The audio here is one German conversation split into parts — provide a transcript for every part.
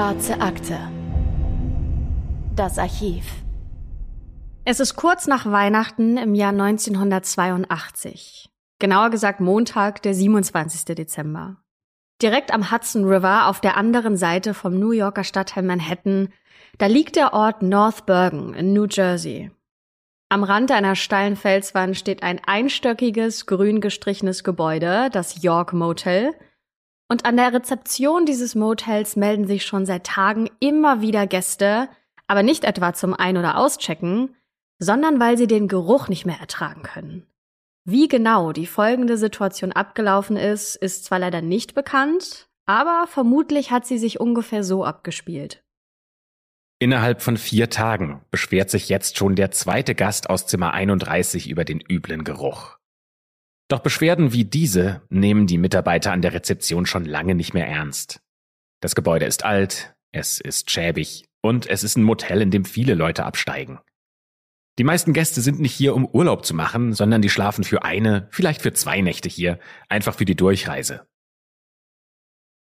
Schwarze Akte. Das Archiv. Es ist kurz nach Weihnachten im Jahr 1982. Genauer gesagt Montag, der 27. Dezember. Direkt am Hudson River auf der anderen Seite vom New Yorker Stadtteil Manhattan, da liegt der Ort North Bergen in New Jersey. Am Rand einer steilen Felswand steht ein einstöckiges, grün gestrichenes Gebäude, das York Motel. Und an der Rezeption dieses Motels melden sich schon seit Tagen immer wieder Gäste, aber nicht etwa zum Ein- oder Auschecken, sondern weil sie den Geruch nicht mehr ertragen können. Wie genau die folgende Situation abgelaufen ist, ist zwar leider nicht bekannt, aber vermutlich hat sie sich ungefähr so abgespielt. Innerhalb von vier Tagen beschwert sich jetzt schon der zweite Gast aus Zimmer 31 über den üblen Geruch. Doch Beschwerden wie diese nehmen die Mitarbeiter an der Rezeption schon lange nicht mehr ernst. Das Gebäude ist alt, es ist schäbig und es ist ein Motel, in dem viele Leute absteigen. Die meisten Gäste sind nicht hier, um Urlaub zu machen, sondern die schlafen für eine, vielleicht für zwei Nächte hier, einfach für die Durchreise.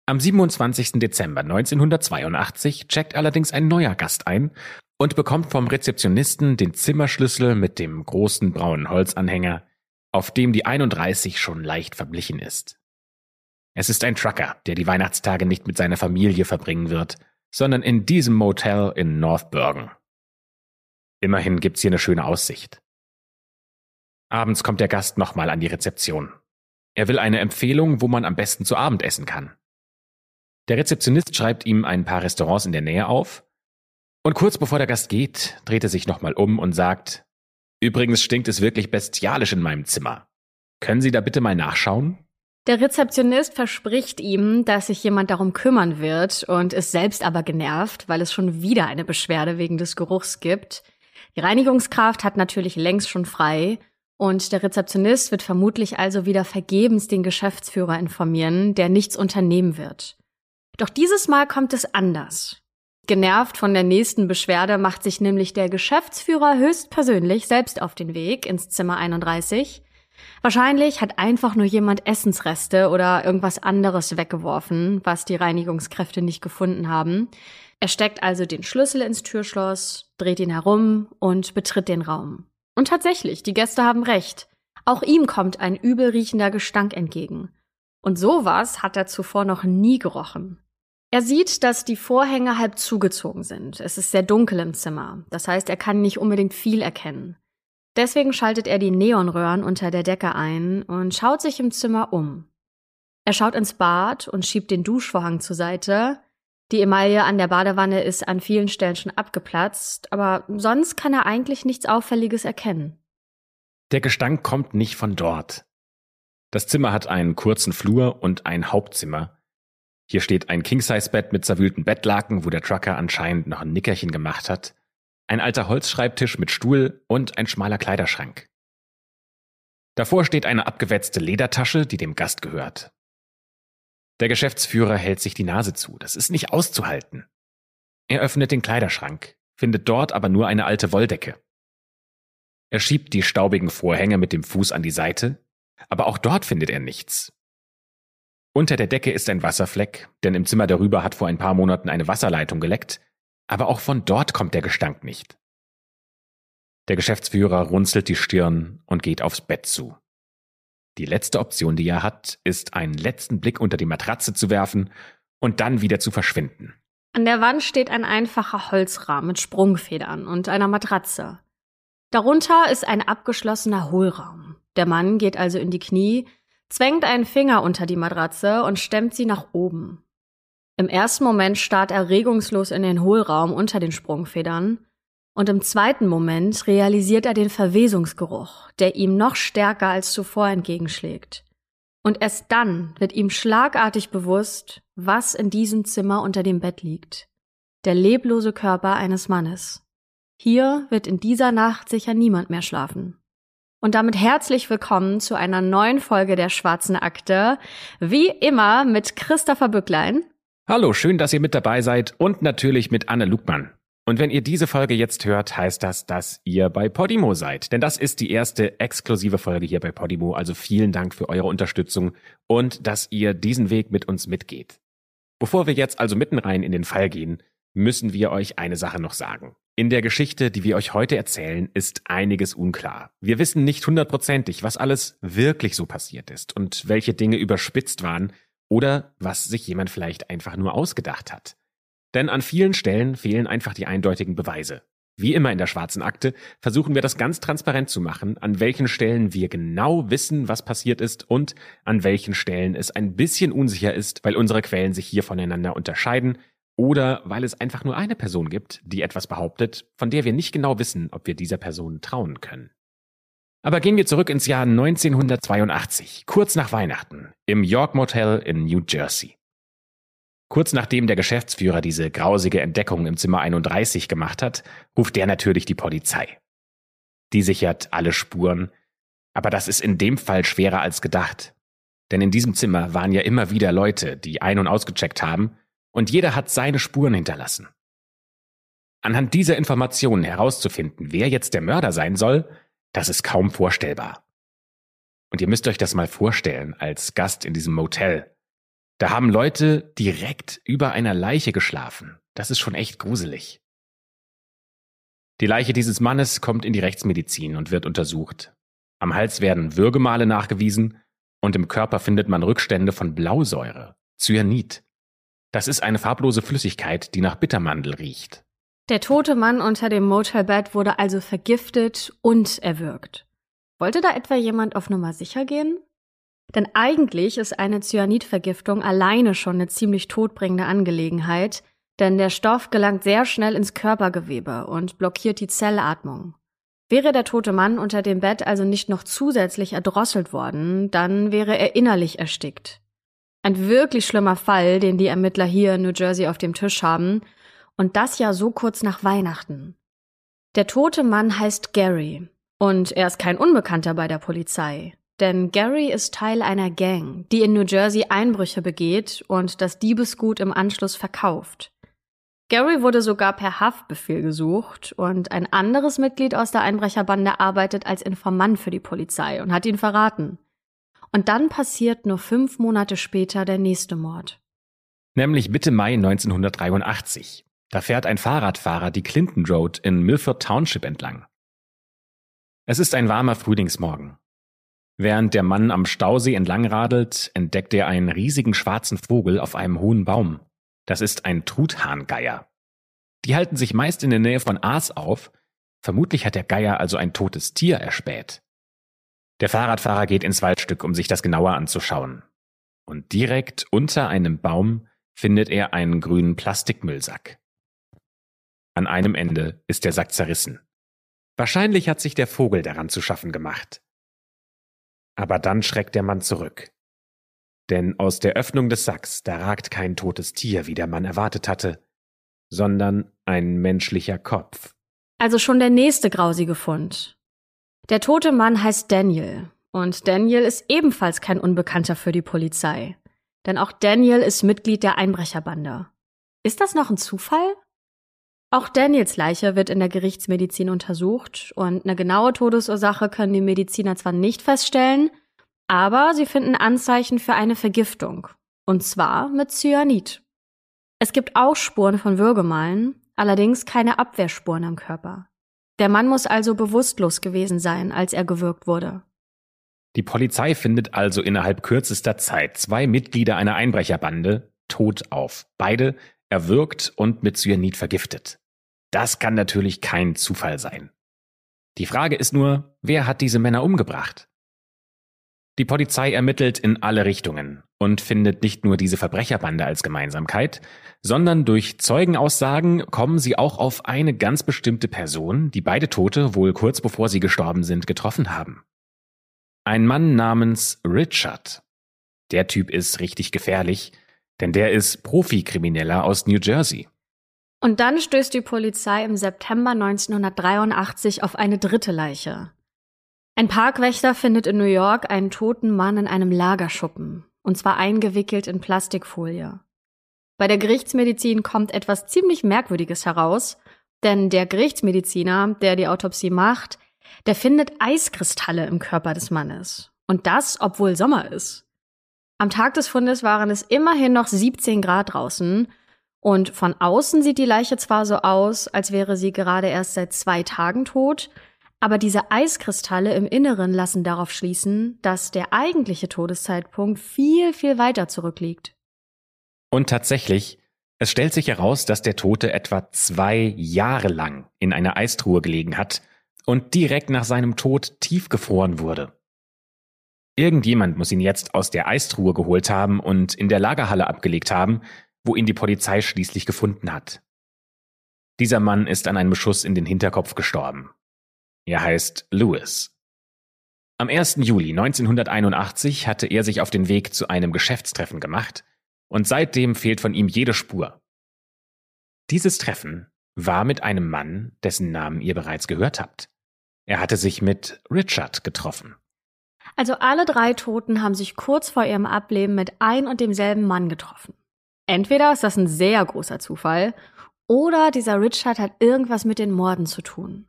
Am 27. Dezember 1982 checkt allerdings ein neuer Gast ein und bekommt vom Rezeptionisten den Zimmerschlüssel mit dem großen braunen Holzanhänger, auf dem die 31 schon leicht verblichen ist. Es ist ein Trucker, der die Weihnachtstage nicht mit seiner Familie verbringen wird, sondern in diesem Motel in North Bergen. Immerhin gibt's hier eine schöne Aussicht. Abends kommt der Gast nochmal an die Rezeption. Er will eine Empfehlung, wo man am besten zu Abend essen kann. Der Rezeptionist schreibt ihm ein paar Restaurants in der Nähe auf. Und kurz bevor der Gast geht, dreht er sich nochmal um und sagt, Übrigens stinkt es wirklich bestialisch in meinem Zimmer. Können Sie da bitte mal nachschauen? Der Rezeptionist verspricht ihm, dass sich jemand darum kümmern wird und ist selbst aber genervt, weil es schon wieder eine Beschwerde wegen des Geruchs gibt. Die Reinigungskraft hat natürlich längst schon frei und der Rezeptionist wird vermutlich also wieder vergebens den Geschäftsführer informieren, der nichts unternehmen wird. Doch dieses Mal kommt es anders. Genervt von der nächsten Beschwerde macht sich nämlich der Geschäftsführer höchstpersönlich selbst auf den Weg ins Zimmer 31. Wahrscheinlich hat einfach nur jemand Essensreste oder irgendwas anderes weggeworfen, was die Reinigungskräfte nicht gefunden haben. Er steckt also den Schlüssel ins Türschloss, dreht ihn herum und betritt den Raum. Und tatsächlich, die Gäste haben recht. Auch ihm kommt ein übel riechender Gestank entgegen. Und sowas hat er zuvor noch nie gerochen. Er sieht, dass die Vorhänge halb zugezogen sind. Es ist sehr dunkel im Zimmer. Das heißt, er kann nicht unbedingt viel erkennen. Deswegen schaltet er die Neonröhren unter der Decke ein und schaut sich im Zimmer um. Er schaut ins Bad und schiebt den Duschvorhang zur Seite. Die Emaille an der Badewanne ist an vielen Stellen schon abgeplatzt, aber sonst kann er eigentlich nichts Auffälliges erkennen. Der Gestank kommt nicht von dort. Das Zimmer hat einen kurzen Flur und ein Hauptzimmer, hier steht ein King-Size-Bett mit zerwühlten Bettlaken, wo der Trucker anscheinend noch ein Nickerchen gemacht hat, ein alter Holzschreibtisch mit Stuhl und ein schmaler Kleiderschrank. Davor steht eine abgewetzte Ledertasche, die dem Gast gehört. Der Geschäftsführer hält sich die Nase zu, das ist nicht auszuhalten. Er öffnet den Kleiderschrank, findet dort aber nur eine alte Wolldecke. Er schiebt die staubigen Vorhänge mit dem Fuß an die Seite, aber auch dort findet er nichts. Unter der Decke ist ein Wasserfleck, denn im Zimmer darüber hat vor ein paar Monaten eine Wasserleitung geleckt, aber auch von dort kommt der Gestank nicht. Der Geschäftsführer runzelt die Stirn und geht aufs Bett zu. Die letzte Option, die er hat, ist einen letzten Blick unter die Matratze zu werfen und dann wieder zu verschwinden. An der Wand steht ein einfacher Holzrahmen mit Sprungfedern und einer Matratze. Darunter ist ein abgeschlossener Hohlraum. Der Mann geht also in die Knie, zwängt einen Finger unter die Matratze und stemmt sie nach oben. Im ersten Moment starrt er regungslos in den Hohlraum unter den Sprungfedern und im zweiten Moment realisiert er den Verwesungsgeruch, der ihm noch stärker als zuvor entgegenschlägt. Und erst dann wird ihm schlagartig bewusst, was in diesem Zimmer unter dem Bett liegt. Der leblose Körper eines Mannes. Hier wird in dieser Nacht sicher niemand mehr schlafen. Und damit herzlich willkommen zu einer neuen Folge der Schwarzen Akte. Wie immer mit Christopher Bücklein. Hallo, schön, dass ihr mit dabei seid und natürlich mit Anne Lugmann. Und wenn ihr diese Folge jetzt hört, heißt das, dass ihr bei Podimo seid. Denn das ist die erste exklusive Folge hier bei Podimo. Also vielen Dank für eure Unterstützung und dass ihr diesen Weg mit uns mitgeht. Bevor wir jetzt also mitten rein in den Fall gehen, müssen wir euch eine Sache noch sagen. In der Geschichte, die wir euch heute erzählen, ist einiges unklar. Wir wissen nicht hundertprozentig, was alles wirklich so passiert ist und welche Dinge überspitzt waren oder was sich jemand vielleicht einfach nur ausgedacht hat. Denn an vielen Stellen fehlen einfach die eindeutigen Beweise. Wie immer in der schwarzen Akte versuchen wir das ganz transparent zu machen, an welchen Stellen wir genau wissen, was passiert ist und an welchen Stellen es ein bisschen unsicher ist, weil unsere Quellen sich hier voneinander unterscheiden oder weil es einfach nur eine Person gibt, die etwas behauptet, von der wir nicht genau wissen, ob wir dieser Person trauen können. Aber gehen wir zurück ins Jahr 1982, kurz nach Weihnachten, im York Motel in New Jersey. Kurz nachdem der Geschäftsführer diese grausige Entdeckung im Zimmer 31 gemacht hat, ruft der natürlich die Polizei. Die sichert alle Spuren, aber das ist in dem Fall schwerer als gedacht. Denn in diesem Zimmer waren ja immer wieder Leute, die ein- und ausgecheckt haben und jeder hat seine Spuren hinterlassen. Anhand dieser Informationen herauszufinden, wer jetzt der Mörder sein soll, das ist kaum vorstellbar. Und ihr müsst euch das mal vorstellen als Gast in diesem Motel. Da haben Leute direkt über einer Leiche geschlafen. Das ist schon echt gruselig. Die Leiche dieses Mannes kommt in die Rechtsmedizin und wird untersucht. Am Hals werden Würgemale nachgewiesen und im Körper findet man Rückstände von Blausäure, Cyanid. Das ist eine farblose Flüssigkeit, die nach Bittermandel riecht. Der tote Mann unter dem Motelbett wurde also vergiftet und erwürgt. Wollte da etwa jemand auf Nummer sicher gehen? Denn eigentlich ist eine Cyanidvergiftung alleine schon eine ziemlich todbringende Angelegenheit, denn der Stoff gelangt sehr schnell ins Körpergewebe und blockiert die Zellatmung. Wäre der tote Mann unter dem Bett also nicht noch zusätzlich erdrosselt worden, dann wäre er innerlich erstickt. Ein wirklich schlimmer Fall, den die Ermittler hier in New Jersey auf dem Tisch haben. Und das ja so kurz nach Weihnachten. Der tote Mann heißt Gary. Und er ist kein Unbekannter bei der Polizei. Denn Gary ist Teil einer Gang, die in New Jersey Einbrüche begeht und das Diebesgut im Anschluss verkauft. Gary wurde sogar per Haftbefehl gesucht und ein anderes Mitglied aus der Einbrecherbande arbeitet als Informant für die Polizei und hat ihn verraten. Und dann passiert nur fünf Monate später der nächste Mord. Nämlich Mitte Mai 1983. Da fährt ein Fahrradfahrer die Clinton Road in Milford Township entlang. Es ist ein warmer Frühlingsmorgen. Während der Mann am Stausee entlang radelt, entdeckt er einen riesigen schwarzen Vogel auf einem hohen Baum. Das ist ein Truthahngeier. Die halten sich meist in der Nähe von Aas auf. Vermutlich hat der Geier also ein totes Tier erspäht. Der Fahrradfahrer geht ins Waldstück, um sich das genauer anzuschauen. Und direkt unter einem Baum findet er einen grünen Plastikmüllsack. An einem Ende ist der Sack zerrissen. Wahrscheinlich hat sich der Vogel daran zu schaffen gemacht. Aber dann schreckt der Mann zurück. Denn aus der Öffnung des Sacks, da ragt kein totes Tier, wie der Mann erwartet hatte, sondern ein menschlicher Kopf. Also schon der nächste grausige Fund. Der tote Mann heißt Daniel. Und Daniel ist ebenfalls kein Unbekannter für die Polizei. Denn auch Daniel ist Mitglied der Einbrecherbande. Ist das noch ein Zufall? Auch Daniels Leiche wird in der Gerichtsmedizin untersucht und eine genaue Todesursache können die Mediziner zwar nicht feststellen, aber sie finden Anzeichen für eine Vergiftung. Und zwar mit Cyanid. Es gibt auch Spuren von Würgemalen, allerdings keine Abwehrspuren am Körper. Der Mann muss also bewusstlos gewesen sein, als er gewürgt wurde. Die Polizei findet also innerhalb kürzester Zeit zwei Mitglieder einer Einbrecherbande tot auf. Beide erwürgt und mit Cyanid vergiftet. Das kann natürlich kein Zufall sein. Die Frage ist nur, wer hat diese Männer umgebracht? Die Polizei ermittelt in alle Richtungen und findet nicht nur diese Verbrecherbande als Gemeinsamkeit, sondern durch Zeugenaussagen kommen sie auch auf eine ganz bestimmte Person, die beide Tote wohl kurz bevor sie gestorben sind getroffen haben. Ein Mann namens Richard. Der Typ ist richtig gefährlich, denn der ist Profikrimineller aus New Jersey. Und dann stößt die Polizei im September 1983 auf eine dritte Leiche. Ein Parkwächter findet in New York einen toten Mann in einem Lagerschuppen, und zwar eingewickelt in Plastikfolie. Bei der Gerichtsmedizin kommt etwas ziemlich Merkwürdiges heraus, denn der Gerichtsmediziner, der die Autopsie macht, der findet Eiskristalle im Körper des Mannes. Und das, obwohl Sommer ist. Am Tag des Fundes waren es immerhin noch 17 Grad draußen und von außen sieht die Leiche zwar so aus, als wäre sie gerade erst seit zwei Tagen tot, aber diese Eiskristalle im Inneren lassen darauf schließen, dass der eigentliche Todeszeitpunkt viel, viel weiter zurückliegt. Und tatsächlich, es stellt sich heraus, dass der Tote etwa zwei Jahre lang in einer Eistruhe gelegen hat und direkt nach seinem Tod tiefgefroren wurde. Irgendjemand muss ihn jetzt aus der Eistruhe geholt haben und in der Lagerhalle abgelegt haben, wo ihn die Polizei schließlich gefunden hat. Dieser Mann ist an einem Schuss in den Hinterkopf gestorben. Er heißt Lewis. Am 1. Juli 1981 hatte er sich auf den Weg zu einem Geschäftstreffen gemacht und seitdem fehlt von ihm jede Spur. Dieses Treffen war mit einem Mann, dessen Namen ihr bereits gehört habt. Er hatte sich mit Richard getroffen. Also alle drei Toten haben sich kurz vor ihrem Ableben mit ein und demselben Mann getroffen. Entweder ist das ein sehr großer Zufall, oder dieser Richard hat irgendwas mit den Morden zu tun.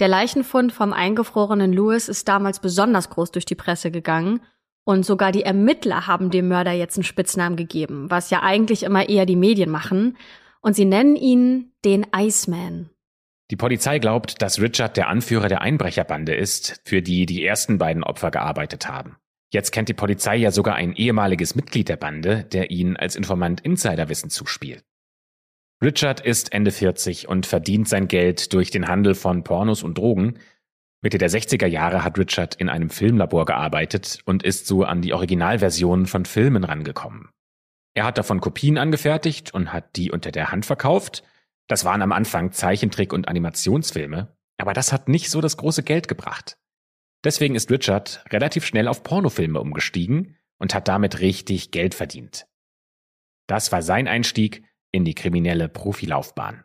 Der Leichenfund vom eingefrorenen Lewis ist damals besonders groß durch die Presse gegangen und sogar die Ermittler haben dem Mörder jetzt einen Spitznamen gegeben, was ja eigentlich immer eher die Medien machen. Und sie nennen ihn den Iceman. Die Polizei glaubt, dass Richard der Anführer der Einbrecherbande ist, für die die ersten beiden Opfer gearbeitet haben. Jetzt kennt die Polizei ja sogar ein ehemaliges Mitglied der Bande, der ihnen als Informant Insiderwissen zuspielt. Richard ist Ende 40 und verdient sein Geld durch den Handel von Pornos und Drogen. Mitte der 60er Jahre hat Richard in einem Filmlabor gearbeitet und ist so an die Originalversionen von Filmen rangekommen. Er hat davon Kopien angefertigt und hat die unter der Hand verkauft – das waren am Anfang Zeichentrick- und Animationsfilme, aber das hat nicht so das große Geld gebracht. Deswegen ist Richard relativ schnell auf Pornofilme umgestiegen und hat damit richtig Geld verdient. Das war sein Einstieg in die kriminelle Profilaufbahn.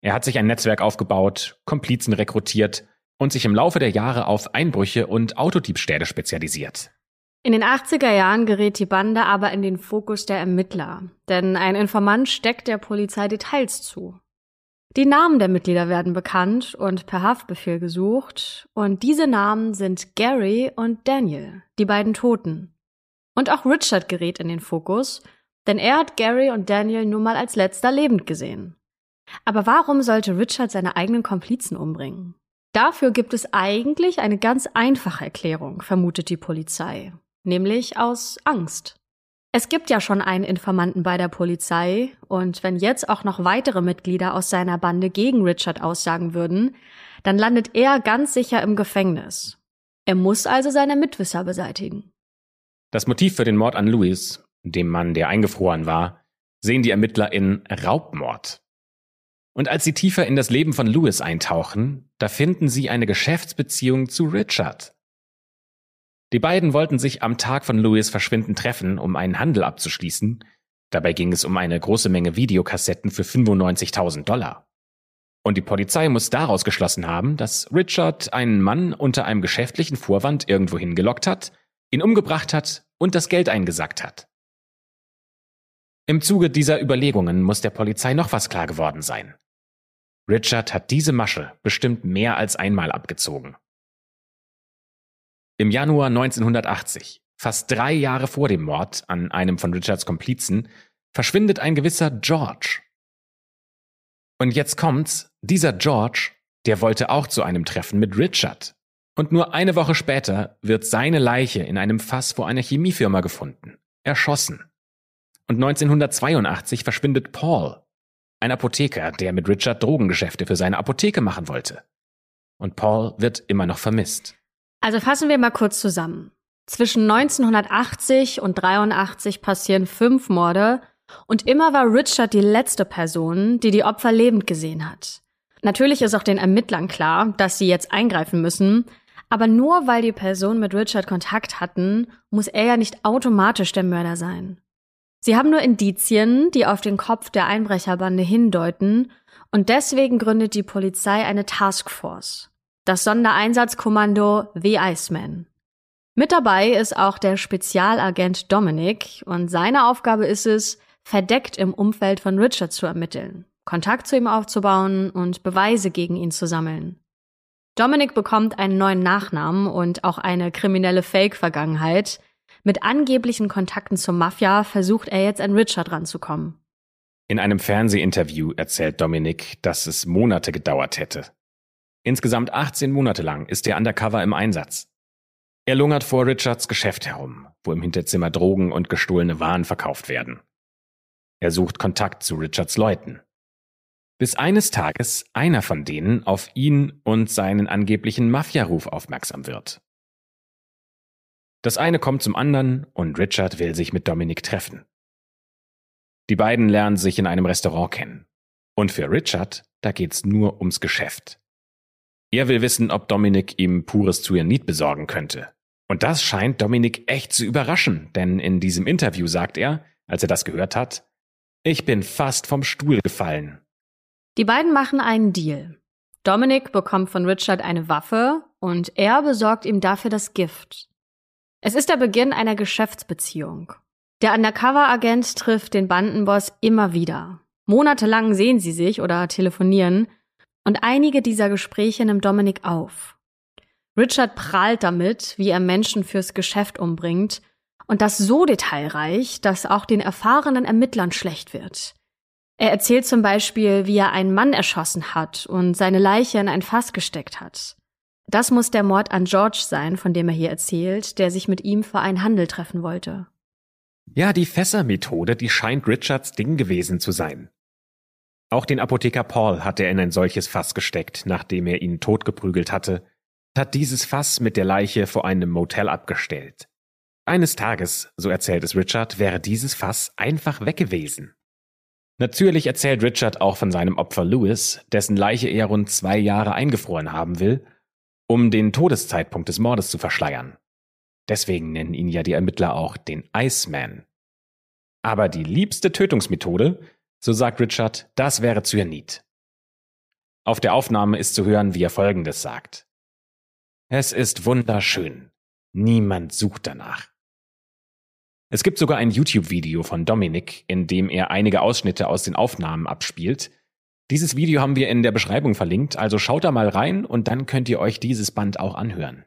Er hat sich ein Netzwerk aufgebaut, Komplizen rekrutiert und sich im Laufe der Jahre auf Einbrüche und Autodiebstähle spezialisiert. In den 80er Jahren gerät die Bande aber in den Fokus der Ermittler, denn ein Informant steckt der Polizei Details zu. Die Namen der Mitglieder werden bekannt und per Haftbefehl gesucht, und diese Namen sind Gary und Daniel, die beiden Toten. Und auch Richard gerät in den Fokus, denn er hat Gary und Daniel nun mal als letzter lebend gesehen. Aber warum sollte Richard seine eigenen Komplizen umbringen? Dafür gibt es eigentlich eine ganz einfache Erklärung, vermutet die Polizei nämlich aus Angst. Es gibt ja schon einen Informanten bei der Polizei, und wenn jetzt auch noch weitere Mitglieder aus seiner Bande gegen Richard aussagen würden, dann landet er ganz sicher im Gefängnis. Er muss also seine Mitwisser beseitigen. Das Motiv für den Mord an Louis, dem Mann, der eingefroren war, sehen die Ermittler in Raubmord. Und als sie tiefer in das Leben von Louis eintauchen, da finden sie eine Geschäftsbeziehung zu Richard. Die beiden wollten sich am Tag von Louis Verschwinden treffen, um einen Handel abzuschließen. Dabei ging es um eine große Menge Videokassetten für 95.000 Dollar. Und die Polizei muss daraus geschlossen haben, dass Richard einen Mann unter einem geschäftlichen Vorwand irgendwo hingelockt hat, ihn umgebracht hat und das Geld eingesackt hat. Im Zuge dieser Überlegungen muss der Polizei noch was klar geworden sein. Richard hat diese Masche bestimmt mehr als einmal abgezogen. Im Januar 1980, fast drei Jahre vor dem Mord an einem von Richards Komplizen, verschwindet ein gewisser George. Und jetzt kommt's, dieser George, der wollte auch zu einem Treffen mit Richard. Und nur eine Woche später wird seine Leiche in einem Fass vor einer Chemiefirma gefunden, erschossen. Und 1982 verschwindet Paul, ein Apotheker, der mit Richard Drogengeschäfte für seine Apotheke machen wollte. Und Paul wird immer noch vermisst. Also fassen wir mal kurz zusammen. Zwischen 1980 und 83 passieren fünf Morde und immer war Richard die letzte Person, die die Opfer lebend gesehen hat. Natürlich ist auch den Ermittlern klar, dass sie jetzt eingreifen müssen, aber nur weil die Personen mit Richard Kontakt hatten, muss er ja nicht automatisch der Mörder sein. Sie haben nur Indizien, die auf den Kopf der Einbrecherbande hindeuten, und deswegen gründet die Polizei eine Taskforce das Sondereinsatzkommando The Iceman. Mit dabei ist auch der Spezialagent Dominic und seine Aufgabe ist es, verdeckt im Umfeld von Richard zu ermitteln, Kontakt zu ihm aufzubauen und Beweise gegen ihn zu sammeln. Dominic bekommt einen neuen Nachnamen und auch eine kriminelle Fake-Vergangenheit. Mit angeblichen Kontakten zur Mafia versucht er jetzt an Richard ranzukommen. In einem Fernsehinterview erzählt Dominic, dass es Monate gedauert hätte. Insgesamt 18 Monate lang ist er undercover im Einsatz. Er lungert vor Richards Geschäft herum, wo im Hinterzimmer Drogen und gestohlene Waren verkauft werden. Er sucht Kontakt zu Richards Leuten. Bis eines Tages einer von denen auf ihn und seinen angeblichen Mafia-Ruf aufmerksam wird. Das eine kommt zum anderen und Richard will sich mit Dominic treffen. Die beiden lernen sich in einem Restaurant kennen. Und für Richard, da geht's nur ums Geschäft. Er will wissen, ob Dominic ihm pures Cyanid besorgen könnte. Und das scheint Dominic echt zu überraschen, denn in diesem Interview sagt er, als er das gehört hat, ich bin fast vom Stuhl gefallen. Die beiden machen einen Deal. Dominic bekommt von Richard eine Waffe und er besorgt ihm dafür das Gift. Es ist der Beginn einer Geschäftsbeziehung. Der Undercover-Agent trifft den Bandenboss immer wieder. Monatelang sehen sie sich oder telefonieren und einige dieser Gespräche nimmt Dominic auf. Richard prahlt damit, wie er Menschen fürs Geschäft umbringt und das so detailreich, dass auch den erfahrenen Ermittlern schlecht wird. Er erzählt zum Beispiel, wie er einen Mann erschossen hat und seine Leiche in ein Fass gesteckt hat. Das muss der Mord an George sein, von dem er hier erzählt, der sich mit ihm für einen Handel treffen wollte. Ja, die Fässermethode, die scheint Richards Ding gewesen zu sein. Auch den Apotheker Paul hat er in ein solches Fass gesteckt, nachdem er ihn totgeprügelt hatte, hat dieses Fass mit der Leiche vor einem Motel abgestellt. Eines Tages, so erzählt es Richard, wäre dieses Fass einfach weg gewesen. Natürlich erzählt Richard auch von seinem Opfer Louis, dessen Leiche er rund zwei Jahre eingefroren haben will, um den Todeszeitpunkt des Mordes zu verschleiern. Deswegen nennen ihn ja die Ermittler auch den Iceman. Aber die liebste Tötungsmethode, so sagt Richard, das wäre Cyanid. Auf der Aufnahme ist zu hören, wie er Folgendes sagt. Es ist wunderschön. Niemand sucht danach. Es gibt sogar ein YouTube-Video von Dominik, in dem er einige Ausschnitte aus den Aufnahmen abspielt. Dieses Video haben wir in der Beschreibung verlinkt, also schaut da mal rein und dann könnt ihr euch dieses Band auch anhören.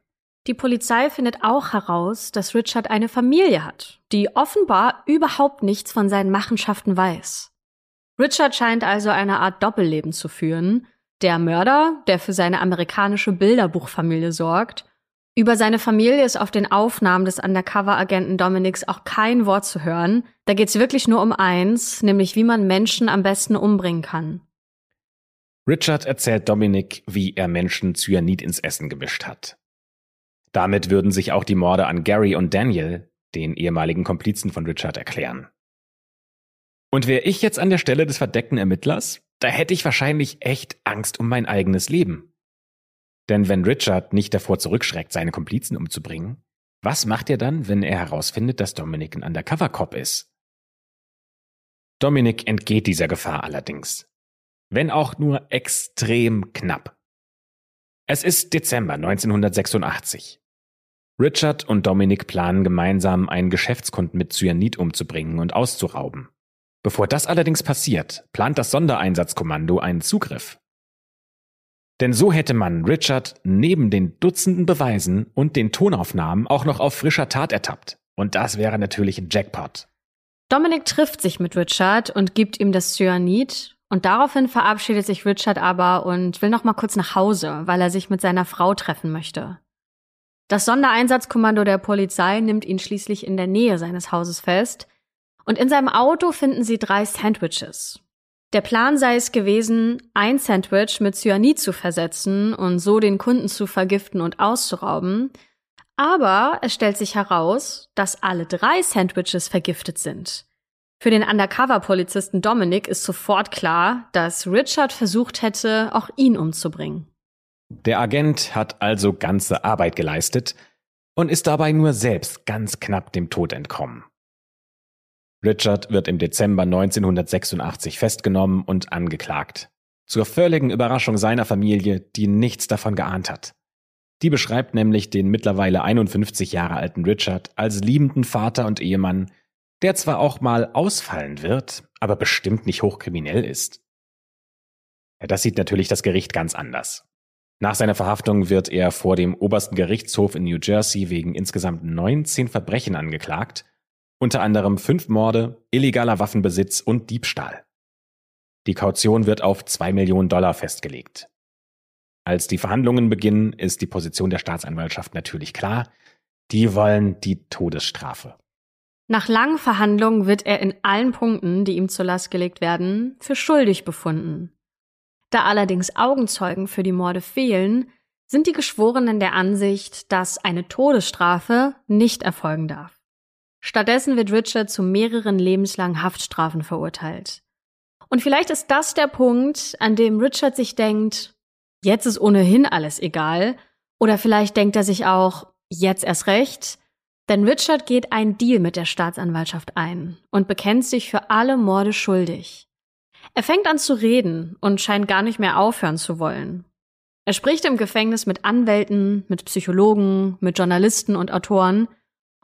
Die Polizei findet auch heraus, dass Richard eine Familie hat, die offenbar überhaupt nichts von seinen Machenschaften weiß. Richard scheint also eine Art Doppelleben zu führen. Der Mörder, der für seine amerikanische Bilderbuchfamilie sorgt, über seine Familie ist auf den Aufnahmen des Undercover-Agenten Dominics auch kein Wort zu hören. Da geht's wirklich nur um eins, nämlich wie man Menschen am besten umbringen kann. Richard erzählt Dominic, wie er Menschen Cyanid ins Essen gemischt hat. Damit würden sich auch die Morde an Gary und Daniel, den ehemaligen Komplizen von Richard, erklären. Und wäre ich jetzt an der Stelle des verdeckten Ermittlers, da hätte ich wahrscheinlich echt Angst um mein eigenes Leben. Denn wenn Richard nicht davor zurückschreckt, seine Komplizen umzubringen, was macht er dann, wenn er herausfindet, dass Dominic ein Undercover-Cop ist? Dominic entgeht dieser Gefahr allerdings. Wenn auch nur extrem knapp. Es ist Dezember 1986. Richard und Dominic planen gemeinsam einen Geschäftskunden mit Cyanid umzubringen und auszurauben. Bevor das allerdings passiert, plant das Sondereinsatzkommando einen Zugriff. Denn so hätte man Richard neben den Dutzenden Beweisen und den Tonaufnahmen auch noch auf frischer Tat ertappt. Und das wäre natürlich ein Jackpot. Dominic trifft sich mit Richard und gibt ihm das Cyanid. Und daraufhin verabschiedet sich Richard aber und will noch mal kurz nach Hause, weil er sich mit seiner Frau treffen möchte. Das Sondereinsatzkommando der Polizei nimmt ihn schließlich in der Nähe seines Hauses fest. Und in seinem Auto finden sie drei Sandwiches. Der Plan sei es gewesen, ein Sandwich mit Cyanid zu versetzen und so den Kunden zu vergiften und auszurauben. Aber es stellt sich heraus, dass alle drei Sandwiches vergiftet sind. Für den Undercover-Polizisten Dominic ist sofort klar, dass Richard versucht hätte, auch ihn umzubringen. Der Agent hat also ganze Arbeit geleistet und ist dabei nur selbst ganz knapp dem Tod entkommen. Richard wird im Dezember 1986 festgenommen und angeklagt. Zur völligen Überraschung seiner Familie, die nichts davon geahnt hat. Die beschreibt nämlich den mittlerweile 51 Jahre alten Richard als liebenden Vater und Ehemann, der zwar auch mal ausfallen wird, aber bestimmt nicht hochkriminell ist. Ja, das sieht natürlich das Gericht ganz anders. Nach seiner Verhaftung wird er vor dem obersten Gerichtshof in New Jersey wegen insgesamt 19 Verbrechen angeklagt, unter anderem fünf Morde, illegaler Waffenbesitz und Diebstahl. Die Kaution wird auf zwei Millionen Dollar festgelegt. Als die Verhandlungen beginnen, ist die Position der Staatsanwaltschaft natürlich klar. Die wollen die Todesstrafe. Nach langen Verhandlungen wird er in allen Punkten, die ihm zur Last gelegt werden, für schuldig befunden. Da allerdings Augenzeugen für die Morde fehlen, sind die Geschworenen der Ansicht, dass eine Todesstrafe nicht erfolgen darf. Stattdessen wird Richard zu mehreren lebenslangen Haftstrafen verurteilt. Und vielleicht ist das der Punkt, an dem Richard sich denkt, jetzt ist ohnehin alles egal. Oder vielleicht denkt er sich auch, jetzt erst recht. Denn Richard geht einen Deal mit der Staatsanwaltschaft ein und bekennt sich für alle Morde schuldig. Er fängt an zu reden und scheint gar nicht mehr aufhören zu wollen. Er spricht im Gefängnis mit Anwälten, mit Psychologen, mit Journalisten und Autoren.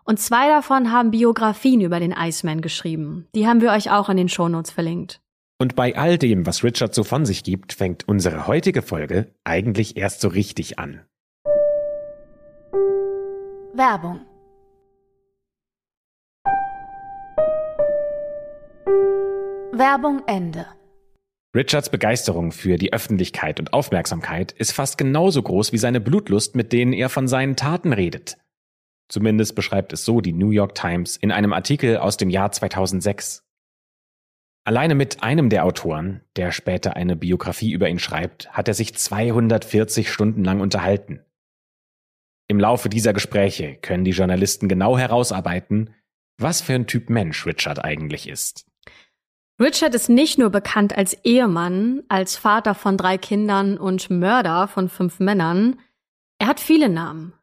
Und zwei davon haben Biografien über den Iceman geschrieben. Die haben wir euch auch in den Shownotes verlinkt. Und bei all dem, was Richard so von sich gibt, fängt unsere heutige Folge eigentlich erst so richtig an. Werbung Werbung Ende. Richards Begeisterung für die Öffentlichkeit und Aufmerksamkeit ist fast genauso groß wie seine Blutlust, mit denen er von seinen Taten redet. Zumindest beschreibt es so die New York Times in einem Artikel aus dem Jahr 2006. Alleine mit einem der Autoren, der später eine Biografie über ihn schreibt, hat er sich 240 Stunden lang unterhalten. Im Laufe dieser Gespräche können die Journalisten genau herausarbeiten, was für ein Typ Mensch Richard eigentlich ist. Richard ist nicht nur bekannt als Ehemann, als Vater von drei Kindern und Mörder von fünf Männern, er hat viele Namen.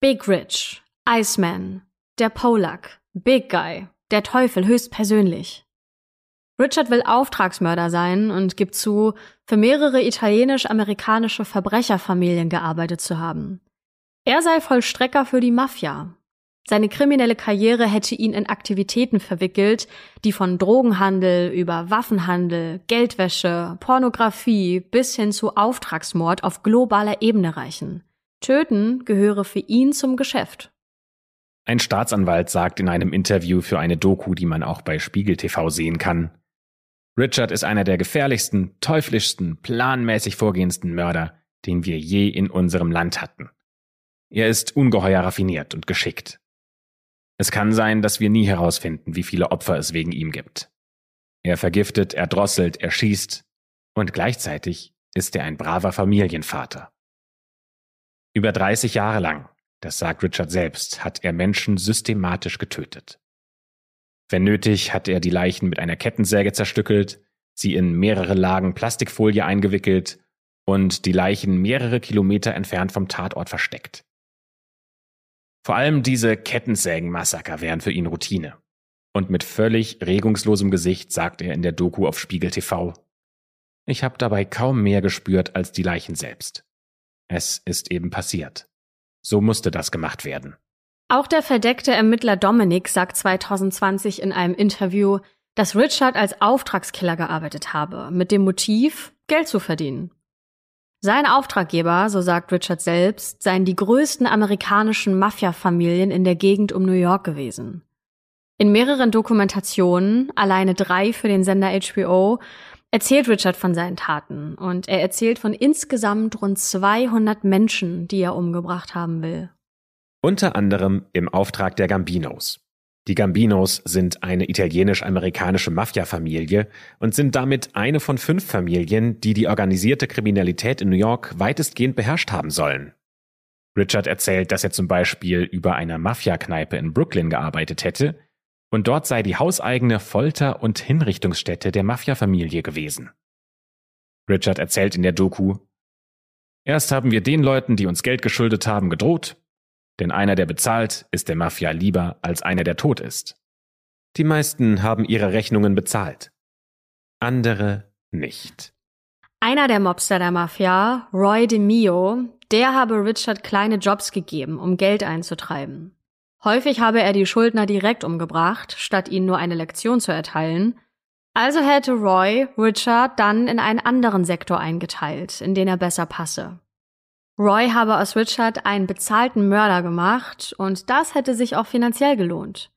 Big Rich, Iceman, der Polak, Big Guy, der Teufel höchstpersönlich. Richard will Auftragsmörder sein und gibt zu, für mehrere italienisch-amerikanische Verbrecherfamilien gearbeitet zu haben. Er sei Vollstrecker für die Mafia. Seine kriminelle Karriere hätte ihn in Aktivitäten verwickelt, die von Drogenhandel über Waffenhandel, Geldwäsche, Pornografie bis hin zu Auftragsmord auf globaler Ebene reichen. Töten gehöre für ihn zum Geschäft. Ein Staatsanwalt sagt in einem Interview für eine Doku, die man auch bei Spiegel TV sehen kann, Richard ist einer der gefährlichsten, teuflischsten, planmäßig vorgehendsten Mörder, den wir je in unserem Land hatten. Er ist ungeheuer raffiniert und geschickt. Es kann sein, dass wir nie herausfinden, wie viele Opfer es wegen ihm gibt. Er vergiftet, er drosselt, er schießt und gleichzeitig ist er ein braver Familienvater. Über 30 Jahre lang, das sagt Richard selbst, hat er Menschen systematisch getötet. Wenn nötig, hat er die Leichen mit einer Kettensäge zerstückelt, sie in mehrere Lagen Plastikfolie eingewickelt und die Leichen mehrere Kilometer entfernt vom Tatort versteckt. Vor allem diese Kettensägenmassaker wären für ihn Routine. Und mit völlig regungslosem Gesicht sagt er in der Doku auf Spiegel TV, ich habe dabei kaum mehr gespürt als die Leichen selbst. Es ist eben passiert. So musste das gemacht werden. Auch der verdeckte Ermittler Dominic sagt 2020 in einem Interview, dass Richard als Auftragskiller gearbeitet habe, mit dem Motiv, Geld zu verdienen. Sein Auftraggeber, so sagt Richard selbst, seien die größten amerikanischen Mafia-Familien in der Gegend um New York gewesen. In mehreren Dokumentationen, alleine drei für den Sender HBO, erzählt Richard von seinen Taten und er erzählt von insgesamt rund 200 Menschen, die er umgebracht haben will. Unter anderem im Auftrag der Gambinos. Die Gambinos sind eine italienisch-amerikanische Mafia-Familie und sind damit eine von fünf Familien, die die organisierte Kriminalität in New York weitestgehend beherrscht haben sollen. Richard erzählt, dass er zum Beispiel über einer Mafia-Kneipe in Brooklyn gearbeitet hätte und dort sei die hauseigene Folter- und Hinrichtungsstätte der Mafia-Familie gewesen. Richard erzählt in der Doku, Erst haben wir den Leuten, die uns Geld geschuldet haben, gedroht, denn einer, der bezahlt, ist der Mafia lieber als einer, der tot ist. Die meisten haben ihre Rechnungen bezahlt. Andere nicht. Einer der Mobster der Mafia, Roy DeMio, der habe Richard kleine Jobs gegeben, um Geld einzutreiben. Häufig habe er die Schuldner direkt umgebracht, statt ihnen nur eine Lektion zu erteilen. Also hätte Roy Richard dann in einen anderen Sektor eingeteilt, in den er besser passe. Roy habe aus Richard einen bezahlten Mörder gemacht und das hätte sich auch finanziell gelohnt.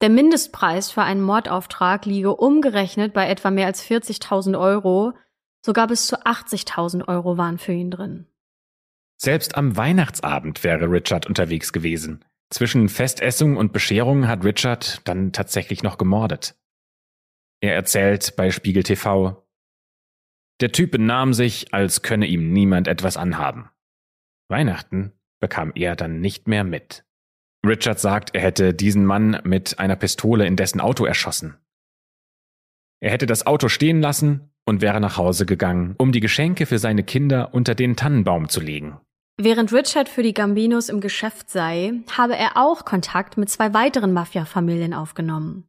Der Mindestpreis für einen Mordauftrag liege umgerechnet bei etwa mehr als 40.000 Euro, sogar bis zu 80.000 Euro waren für ihn drin. Selbst am Weihnachtsabend wäre Richard unterwegs gewesen. Zwischen Festessung und Bescherung hat Richard dann tatsächlich noch gemordet. Er erzählt bei Spiegel TV, der Typ benahm sich, als könne ihm niemand etwas anhaben. Weihnachten bekam er dann nicht mehr mit. Richard sagt, er hätte diesen Mann mit einer Pistole in dessen Auto erschossen. Er hätte das Auto stehen lassen und wäre nach Hause gegangen, um die Geschenke für seine Kinder unter den Tannenbaum zu legen. Während Richard für die Gambinos im Geschäft sei, habe er auch Kontakt mit zwei weiteren Mafia-Familien aufgenommen.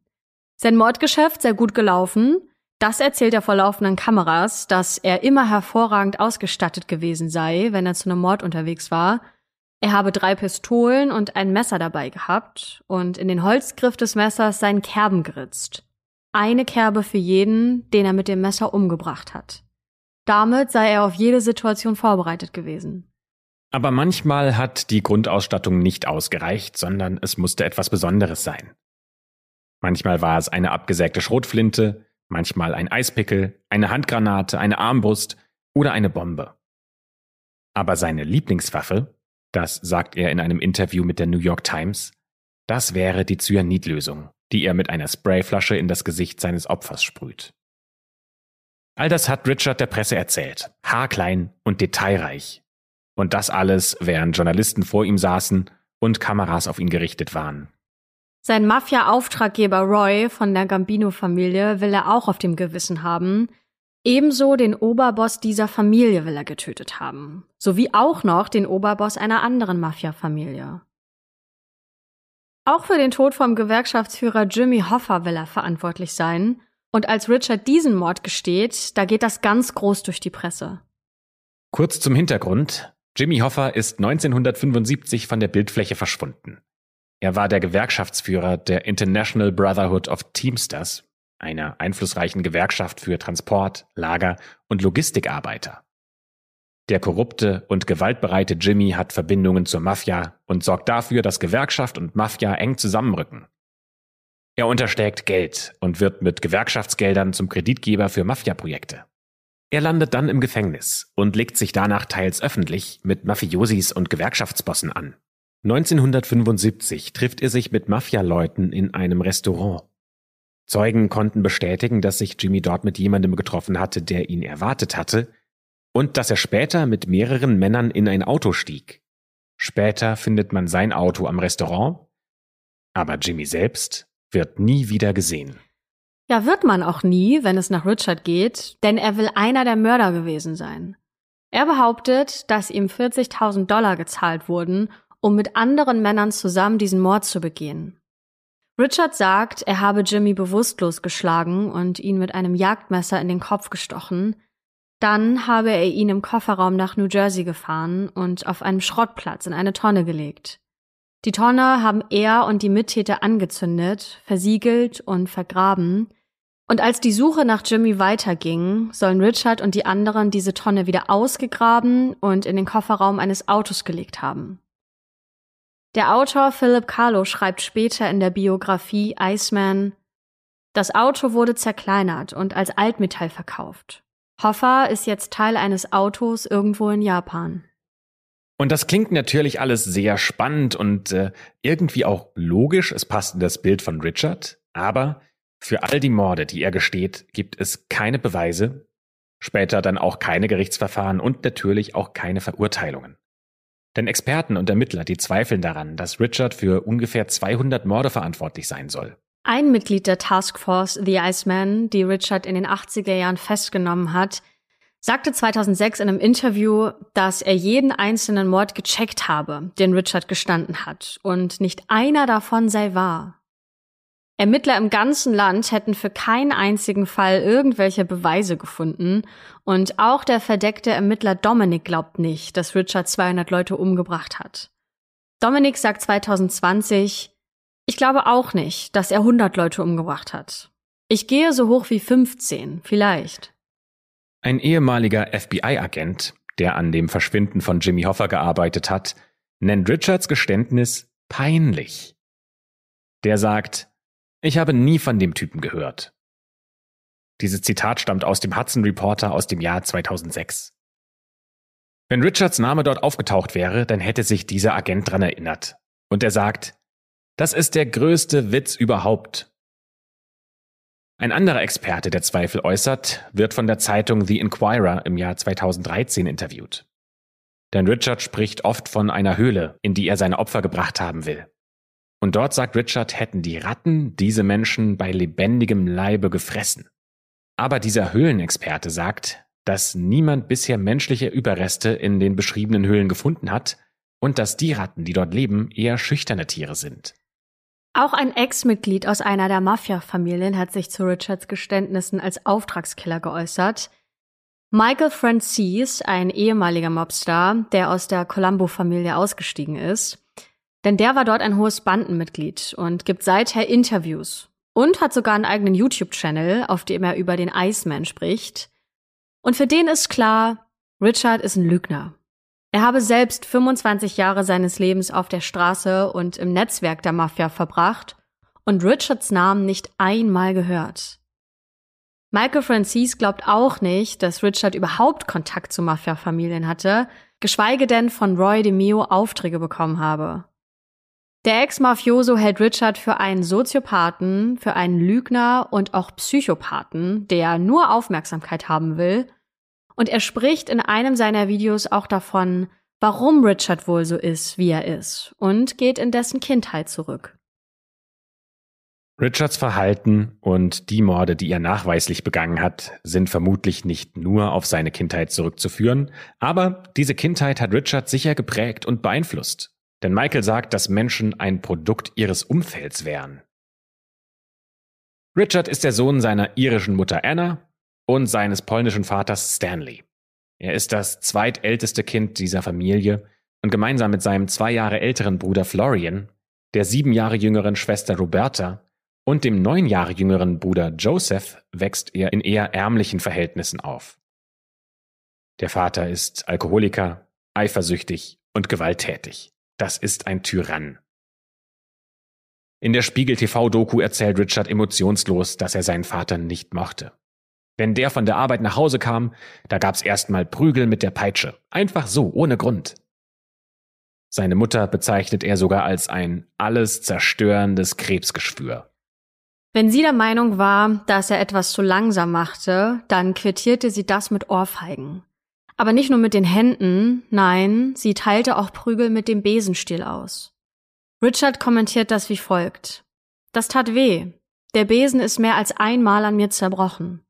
Sein Mordgeschäft sei gut gelaufen, das erzählt er vor laufenden Kameras, dass er immer hervorragend ausgestattet gewesen sei, wenn er zu einem Mord unterwegs war. Er habe drei Pistolen und ein Messer dabei gehabt und in den Holzgriff des Messers seinen Kerben geritzt. Eine Kerbe für jeden, den er mit dem Messer umgebracht hat. Damit sei er auf jede Situation vorbereitet gewesen. Aber manchmal hat die Grundausstattung nicht ausgereicht, sondern es musste etwas Besonderes sein. Manchmal war es eine abgesägte Schrotflinte, manchmal ein Eispickel, eine Handgranate, eine Armbrust oder eine Bombe. Aber seine Lieblingswaffe, das sagt er in einem Interview mit der New York Times, das wäre die Cyanidlösung, die er mit einer Sprayflasche in das Gesicht seines Opfers sprüht. All das hat Richard der Presse erzählt, haarklein und detailreich. Und das alles, während Journalisten vor ihm saßen und Kameras auf ihn gerichtet waren. Sein Mafia-Auftraggeber Roy von der Gambino-Familie will er auch auf dem Gewissen haben. Ebenso den Oberboss dieser Familie will er getötet haben. Sowie auch noch den Oberboss einer anderen Mafia-Familie. Auch für den Tod vom Gewerkschaftsführer Jimmy Hoffa will er verantwortlich sein. Und als Richard diesen Mord gesteht, da geht das ganz groß durch die Presse. Kurz zum Hintergrund. Jimmy Hoffa ist 1975 von der Bildfläche verschwunden. Er war der Gewerkschaftsführer der International Brotherhood of Teamsters, einer einflussreichen Gewerkschaft für Transport, Lager und Logistikarbeiter. Der korrupte und gewaltbereite Jimmy hat Verbindungen zur Mafia und sorgt dafür, dass Gewerkschaft und Mafia eng zusammenrücken. Er untersteckt Geld und wird mit Gewerkschaftsgeldern zum Kreditgeber für Mafia-Projekte. Er landet dann im Gefängnis und legt sich danach teils öffentlich mit Mafiosis und Gewerkschaftsbossen an. 1975 trifft er sich mit Mafialeuten in einem Restaurant. Zeugen konnten bestätigen, dass sich Jimmy dort mit jemandem getroffen hatte, der ihn erwartet hatte, und dass er später mit mehreren Männern in ein Auto stieg. Später findet man sein Auto am Restaurant, aber Jimmy selbst wird nie wieder gesehen. Ja, wird man auch nie, wenn es nach Richard geht, denn er will einer der Mörder gewesen sein. Er behauptet, dass ihm 40.000 Dollar gezahlt wurden, um mit anderen Männern zusammen diesen Mord zu begehen. Richard sagt, er habe Jimmy bewusstlos geschlagen und ihn mit einem Jagdmesser in den Kopf gestochen. Dann habe er ihn im Kofferraum nach New Jersey gefahren und auf einem Schrottplatz in eine Tonne gelegt. Die Tonne haben er und die Mittäter angezündet, versiegelt und vergraben. Und als die Suche nach Jimmy weiterging, sollen Richard und die anderen diese Tonne wieder ausgegraben und in den Kofferraum eines Autos gelegt haben. Der Autor Philip Carlo schreibt später in der Biografie Iceman, das Auto wurde zerkleinert und als Altmetall verkauft. Hoffa ist jetzt Teil eines Autos irgendwo in Japan. Und das klingt natürlich alles sehr spannend und äh, irgendwie auch logisch. Es passt in das Bild von Richard. Aber für all die Morde, die er gesteht, gibt es keine Beweise, später dann auch keine Gerichtsverfahren und natürlich auch keine Verurteilungen. Denn Experten und Ermittler, die zweifeln daran, dass Richard für ungefähr 200 Morde verantwortlich sein soll. Ein Mitglied der Taskforce The Iceman, die Richard in den 80er Jahren festgenommen hat, sagte 2006 in einem Interview, dass er jeden einzelnen Mord gecheckt habe, den Richard gestanden hat, und nicht einer davon sei wahr. Ermittler im ganzen Land hätten für keinen einzigen Fall irgendwelche Beweise gefunden und auch der verdeckte Ermittler Dominic glaubt nicht, dass Richard 200 Leute umgebracht hat. Dominic sagt 2020, ich glaube auch nicht, dass er 100 Leute umgebracht hat. Ich gehe so hoch wie 15, vielleicht. Ein ehemaliger FBI-Agent, der an dem Verschwinden von Jimmy Hoffa gearbeitet hat, nennt Richards Geständnis peinlich. Der sagt, ich habe nie von dem Typen gehört. Dieses Zitat stammt aus dem Hudson Reporter aus dem Jahr 2006. Wenn Richards Name dort aufgetaucht wäre, dann hätte sich dieser Agent dran erinnert. Und er sagt, das ist der größte Witz überhaupt. Ein anderer Experte, der Zweifel äußert, wird von der Zeitung The Inquirer im Jahr 2013 interviewt. Denn Richard spricht oft von einer Höhle, in die er seine Opfer gebracht haben will. Und dort sagt Richard, hätten die Ratten diese Menschen bei lebendigem Leibe gefressen. Aber dieser Höhlenexperte sagt, dass niemand bisher menschliche Überreste in den beschriebenen Höhlen gefunden hat und dass die Ratten, die dort leben, eher schüchterne Tiere sind. Auch ein Ex-Mitglied aus einer der Mafia-Familien hat sich zu Richards Geständnissen als Auftragskiller geäußert. Michael Francis, ein ehemaliger Mobstar, der aus der Colombo-Familie ausgestiegen ist, denn der war dort ein hohes Bandenmitglied und gibt seither Interviews und hat sogar einen eigenen YouTube-Channel, auf dem er über den Iceman spricht. Und für den ist klar, Richard ist ein Lügner. Er habe selbst 25 Jahre seines Lebens auf der Straße und im Netzwerk der Mafia verbracht und Richards Namen nicht einmal gehört. Michael Francis glaubt auch nicht, dass Richard überhaupt Kontakt zu Mafia-Familien hatte, geschweige denn von Roy DeMeo Aufträge bekommen habe. Der Ex-Mafioso hält Richard für einen Soziopathen, für einen Lügner und auch Psychopathen, der nur Aufmerksamkeit haben will. Und er spricht in einem seiner Videos auch davon, warum Richard wohl so ist, wie er ist, und geht in dessen Kindheit zurück. Richards Verhalten und die Morde, die er nachweislich begangen hat, sind vermutlich nicht nur auf seine Kindheit zurückzuführen, aber diese Kindheit hat Richard sicher geprägt und beeinflusst. Denn Michael sagt, dass Menschen ein Produkt ihres Umfelds wären. Richard ist der Sohn seiner irischen Mutter Anna und seines polnischen Vaters Stanley. Er ist das zweitälteste Kind dieser Familie und gemeinsam mit seinem zwei Jahre älteren Bruder Florian, der sieben Jahre jüngeren Schwester Roberta und dem neun Jahre jüngeren Bruder Joseph wächst er in eher ärmlichen Verhältnissen auf. Der Vater ist Alkoholiker, eifersüchtig und gewalttätig. Das ist ein Tyrann. In der Spiegel TV-Doku erzählt Richard emotionslos, dass er seinen Vater nicht mochte. Wenn der von der Arbeit nach Hause kam, da gab's erstmal Prügel mit der Peitsche. Einfach so, ohne Grund. Seine Mutter bezeichnet er sogar als ein alles zerstörendes Krebsgeschwür. Wenn sie der Meinung war, dass er etwas zu langsam machte, dann quittierte sie das mit Ohrfeigen. Aber nicht nur mit den Händen, nein, sie teilte auch Prügel mit dem Besenstiel aus. Richard kommentiert das wie folgt. Das tat weh. Der Besen ist mehr als einmal an mir zerbrochen.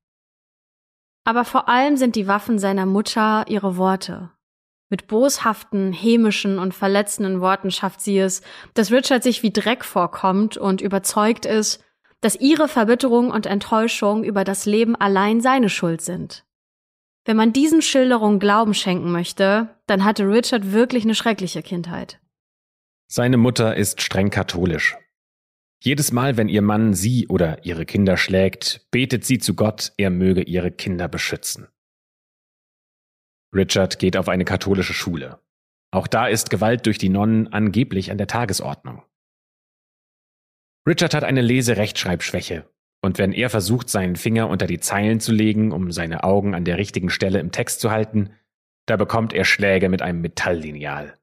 Aber vor allem sind die Waffen seiner Mutter ihre Worte. Mit boshaften, hämischen und verletzenden Worten schafft sie es, dass Richard sich wie Dreck vorkommt und überzeugt ist, dass ihre Verbitterung und Enttäuschung über das Leben allein seine Schuld sind. Wenn man diesen Schilderungen Glauben schenken möchte, dann hatte Richard wirklich eine schreckliche Kindheit. Seine Mutter ist streng katholisch. Jedes Mal, wenn ihr Mann sie oder ihre Kinder schlägt, betet sie zu Gott, er möge ihre Kinder beschützen. Richard geht auf eine katholische Schule. Auch da ist Gewalt durch die Nonnen angeblich an der Tagesordnung. Richard hat eine Leserechtschreibschwäche und wenn er versucht, seinen Finger unter die Zeilen zu legen, um seine Augen an der richtigen Stelle im Text zu halten, da bekommt er Schläge mit einem Metalllineal.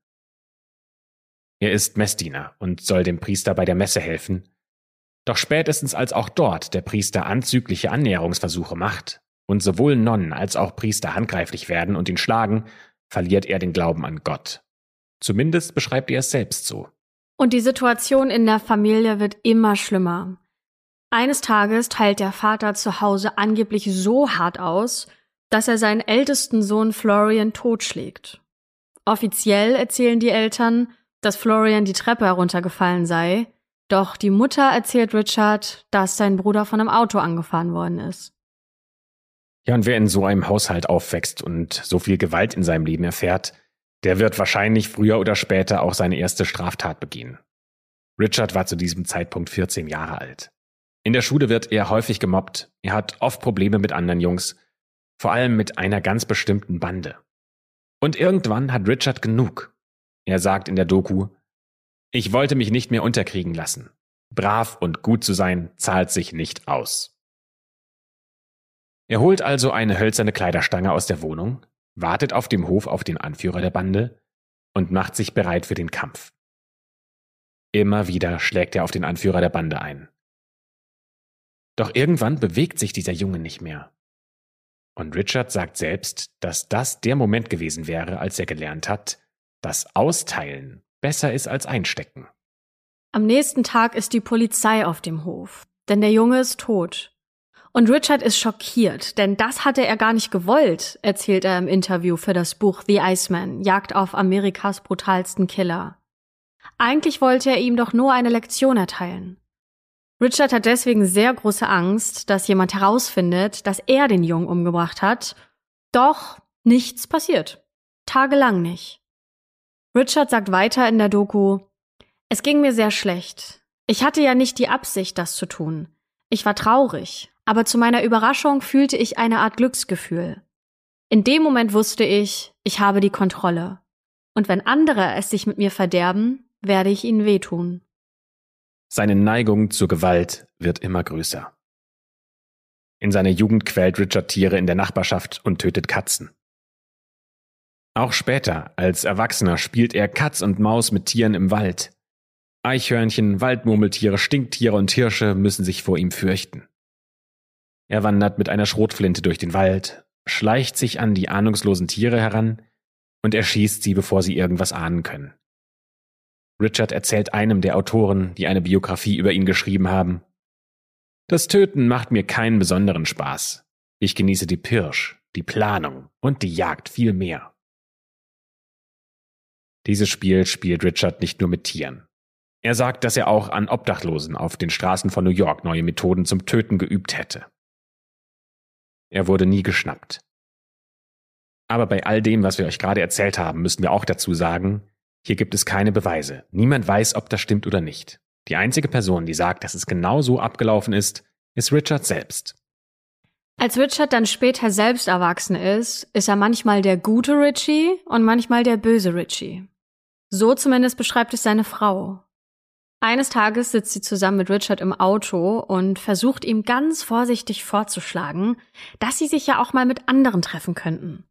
Er ist Messdiener und soll dem Priester bei der Messe helfen. Doch spätestens als auch dort der Priester anzügliche Annäherungsversuche macht und sowohl Nonnen als auch Priester handgreiflich werden und ihn schlagen, verliert er den Glauben an Gott. Zumindest beschreibt er es selbst so. Und die Situation in der Familie wird immer schlimmer. Eines Tages teilt der Vater zu Hause angeblich so hart aus, dass er seinen ältesten Sohn Florian totschlägt. Offiziell erzählen die Eltern, dass Florian die Treppe heruntergefallen sei, doch die Mutter erzählt Richard, dass sein Bruder von einem Auto angefahren worden ist. Ja, und wer in so einem Haushalt aufwächst und so viel Gewalt in seinem Leben erfährt, der wird wahrscheinlich früher oder später auch seine erste Straftat begehen. Richard war zu diesem Zeitpunkt 14 Jahre alt. In der Schule wird er häufig gemobbt. Er hat oft Probleme mit anderen Jungs. Vor allem mit einer ganz bestimmten Bande. Und irgendwann hat Richard genug. Er sagt in der Doku, ich wollte mich nicht mehr unterkriegen lassen. Brav und gut zu sein zahlt sich nicht aus. Er holt also eine hölzerne Kleiderstange aus der Wohnung, wartet auf dem Hof auf den Anführer der Bande und macht sich bereit für den Kampf. Immer wieder schlägt er auf den Anführer der Bande ein. Doch irgendwann bewegt sich dieser Junge nicht mehr. Und Richard sagt selbst, dass das der Moment gewesen wäre, als er gelernt hat, dass Austeilen besser ist als Einstecken. Am nächsten Tag ist die Polizei auf dem Hof, denn der Junge ist tot. Und Richard ist schockiert, denn das hatte er gar nicht gewollt, erzählt er im Interview für das Buch The Iceman, Jagd auf Amerikas brutalsten Killer. Eigentlich wollte er ihm doch nur eine Lektion erteilen. Richard hat deswegen sehr große Angst, dass jemand herausfindet, dass er den Jungen umgebracht hat. Doch nichts passiert. Tagelang nicht. Richard sagt weiter in der Doku, es ging mir sehr schlecht. Ich hatte ja nicht die Absicht, das zu tun. Ich war traurig, aber zu meiner Überraschung fühlte ich eine Art Glücksgefühl. In dem Moment wusste ich, ich habe die Kontrolle. Und wenn andere es sich mit mir verderben, werde ich ihnen wehtun. Seine Neigung zur Gewalt wird immer größer. In seiner Jugend quält Richard Tiere in der Nachbarschaft und tötet Katzen. Auch später, als Erwachsener, spielt er Katz und Maus mit Tieren im Wald. Eichhörnchen, Waldmurmeltiere, Stinktiere und Hirsche müssen sich vor ihm fürchten. Er wandert mit einer Schrotflinte durch den Wald, schleicht sich an die ahnungslosen Tiere heran und erschießt sie, bevor sie irgendwas ahnen können. Richard erzählt einem der Autoren, die eine Biografie über ihn geschrieben haben. Das Töten macht mir keinen besonderen Spaß. Ich genieße die Pirsch, die Planung und die Jagd viel mehr. Dieses Spiel spielt Richard nicht nur mit Tieren. Er sagt, dass er auch an Obdachlosen auf den Straßen von New York neue Methoden zum Töten geübt hätte. Er wurde nie geschnappt. Aber bei all dem, was wir euch gerade erzählt haben, müssen wir auch dazu sagen, hier gibt es keine Beweise. Niemand weiß, ob das stimmt oder nicht. Die einzige Person, die sagt, dass es genau so abgelaufen ist, ist Richard selbst. Als Richard dann später selbst erwachsen ist, ist er manchmal der gute Richie und manchmal der böse Richie. So zumindest beschreibt es seine Frau. Eines Tages sitzt sie zusammen mit Richard im Auto und versucht ihm ganz vorsichtig vorzuschlagen, dass sie sich ja auch mal mit anderen treffen könnten.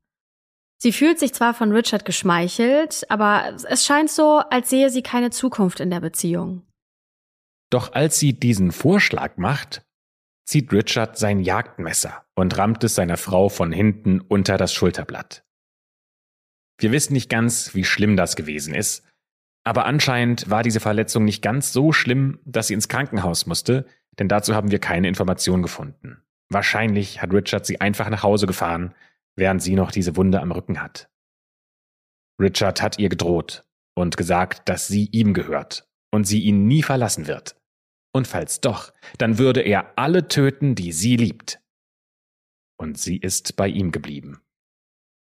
Sie fühlt sich zwar von Richard geschmeichelt, aber es scheint so, als sehe sie keine Zukunft in der Beziehung. Doch als sie diesen Vorschlag macht, zieht Richard sein Jagdmesser und rammt es seiner Frau von hinten unter das Schulterblatt. Wir wissen nicht ganz, wie schlimm das gewesen ist, aber anscheinend war diese Verletzung nicht ganz so schlimm, dass sie ins Krankenhaus musste, denn dazu haben wir keine Information gefunden. Wahrscheinlich hat Richard sie einfach nach Hause gefahren, während sie noch diese Wunde am Rücken hat. Richard hat ihr gedroht und gesagt, dass sie ihm gehört und sie ihn nie verlassen wird. Und falls doch, dann würde er alle töten, die sie liebt. Und sie ist bei ihm geblieben.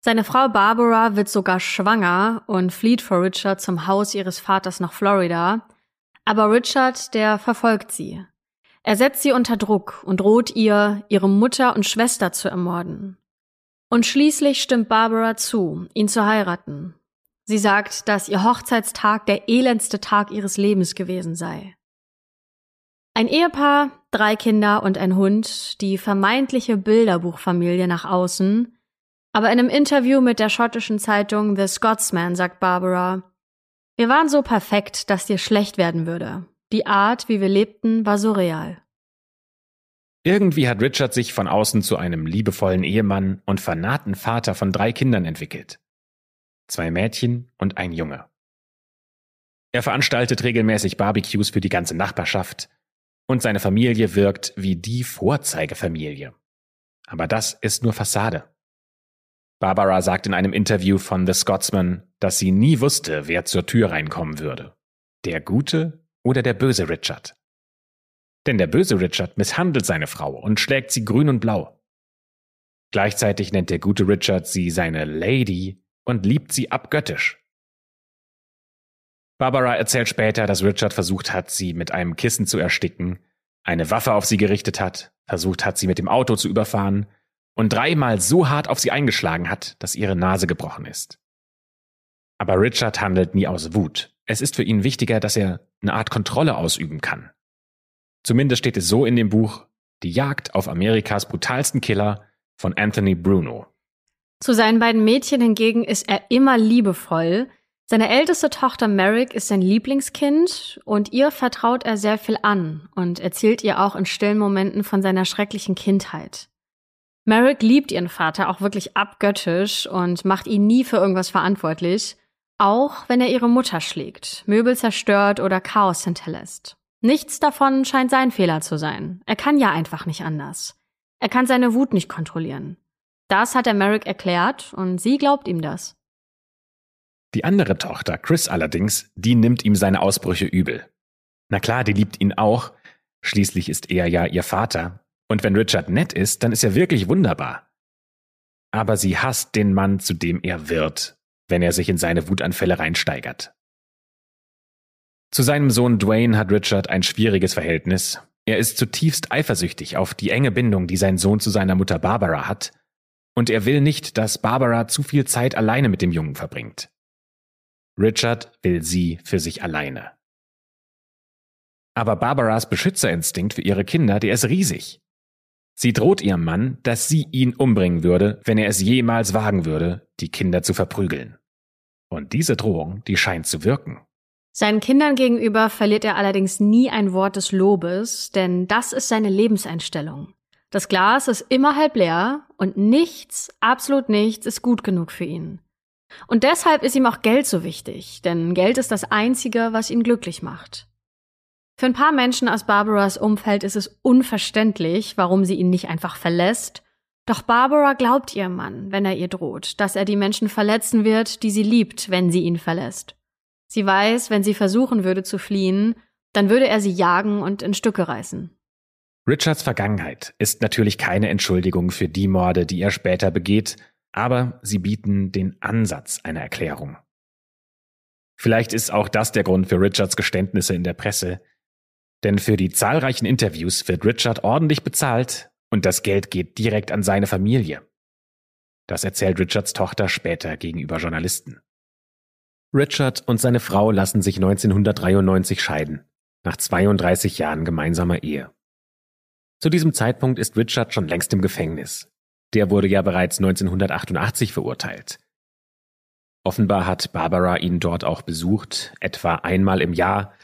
Seine Frau Barbara wird sogar schwanger und flieht vor Richard zum Haus ihres Vaters nach Florida. Aber Richard, der verfolgt sie. Er setzt sie unter Druck und droht ihr, ihre Mutter und Schwester zu ermorden. Und schließlich stimmt Barbara zu, ihn zu heiraten. Sie sagt, dass ihr Hochzeitstag der elendste Tag ihres Lebens gewesen sei. Ein Ehepaar, drei Kinder und ein Hund, die vermeintliche Bilderbuchfamilie nach außen, aber in einem Interview mit der schottischen Zeitung The Scotsman sagt Barbara, wir waren so perfekt, dass dir schlecht werden würde. Die Art, wie wir lebten, war so real. Irgendwie hat Richard sich von außen zu einem liebevollen Ehemann und vernaten Vater von drei Kindern entwickelt. Zwei Mädchen und ein Junge. Er veranstaltet regelmäßig Barbecues für die ganze Nachbarschaft und seine Familie wirkt wie die Vorzeigefamilie. Aber das ist nur Fassade. Barbara sagt in einem Interview von The Scotsman, dass sie nie wusste, wer zur Tür reinkommen würde. Der gute oder der böse Richard. Denn der böse Richard misshandelt seine Frau und schlägt sie grün und blau. Gleichzeitig nennt der gute Richard sie seine Lady und liebt sie abgöttisch. Barbara erzählt später, dass Richard versucht hat, sie mit einem Kissen zu ersticken, eine Waffe auf sie gerichtet hat, versucht hat, sie mit dem Auto zu überfahren und dreimal so hart auf sie eingeschlagen hat, dass ihre Nase gebrochen ist. Aber Richard handelt nie aus Wut. Es ist für ihn wichtiger, dass er eine Art Kontrolle ausüben kann. Zumindest steht es so in dem Buch Die Jagd auf Amerikas brutalsten Killer von Anthony Bruno. Zu seinen beiden Mädchen hingegen ist er immer liebevoll. Seine älteste Tochter Merrick ist sein Lieblingskind und ihr vertraut er sehr viel an und erzählt ihr auch in stillen Momenten von seiner schrecklichen Kindheit. Merrick liebt ihren Vater auch wirklich abgöttisch und macht ihn nie für irgendwas verantwortlich, auch wenn er ihre Mutter schlägt, Möbel zerstört oder Chaos hinterlässt. Nichts davon scheint sein Fehler zu sein. Er kann ja einfach nicht anders. Er kann seine Wut nicht kontrollieren. Das hat er Merrick erklärt und sie glaubt ihm das. Die andere Tochter, Chris allerdings, die nimmt ihm seine Ausbrüche übel. Na klar, die liebt ihn auch. Schließlich ist er ja ihr Vater. Und wenn Richard nett ist, dann ist er wirklich wunderbar. Aber sie hasst den Mann, zu dem er wird, wenn er sich in seine Wutanfälle reinsteigert. Zu seinem Sohn Dwayne hat Richard ein schwieriges Verhältnis. Er ist zutiefst eifersüchtig auf die enge Bindung, die sein Sohn zu seiner Mutter Barbara hat, und er will nicht, dass Barbara zu viel Zeit alleine mit dem Jungen verbringt. Richard will sie für sich alleine. Aber Barbaras Beschützerinstinkt für ihre Kinder, der ist riesig. Sie droht ihrem Mann, dass sie ihn umbringen würde, wenn er es jemals wagen würde, die Kinder zu verprügeln. Und diese Drohung, die scheint zu wirken. Seinen Kindern gegenüber verliert er allerdings nie ein Wort des Lobes, denn das ist seine Lebenseinstellung. Das Glas ist immer halb leer und nichts, absolut nichts ist gut genug für ihn. Und deshalb ist ihm auch Geld so wichtig, denn Geld ist das Einzige, was ihn glücklich macht. Für ein paar Menschen aus Barbaras Umfeld ist es unverständlich, warum sie ihn nicht einfach verlässt. Doch Barbara glaubt ihrem Mann, wenn er ihr droht, dass er die Menschen verletzen wird, die sie liebt, wenn sie ihn verlässt. Sie weiß, wenn sie versuchen würde zu fliehen, dann würde er sie jagen und in Stücke reißen. Richards Vergangenheit ist natürlich keine Entschuldigung für die Morde, die er später begeht, aber sie bieten den Ansatz einer Erklärung. Vielleicht ist auch das der Grund für Richards Geständnisse in der Presse, denn für die zahlreichen Interviews wird Richard ordentlich bezahlt und das Geld geht direkt an seine Familie. Das erzählt Richards Tochter später gegenüber Journalisten. Richard und seine Frau lassen sich 1993 scheiden, nach 32 Jahren gemeinsamer Ehe. Zu diesem Zeitpunkt ist Richard schon längst im Gefängnis. Der wurde ja bereits 1988 verurteilt. Offenbar hat Barbara ihn dort auch besucht, etwa einmal im Jahr.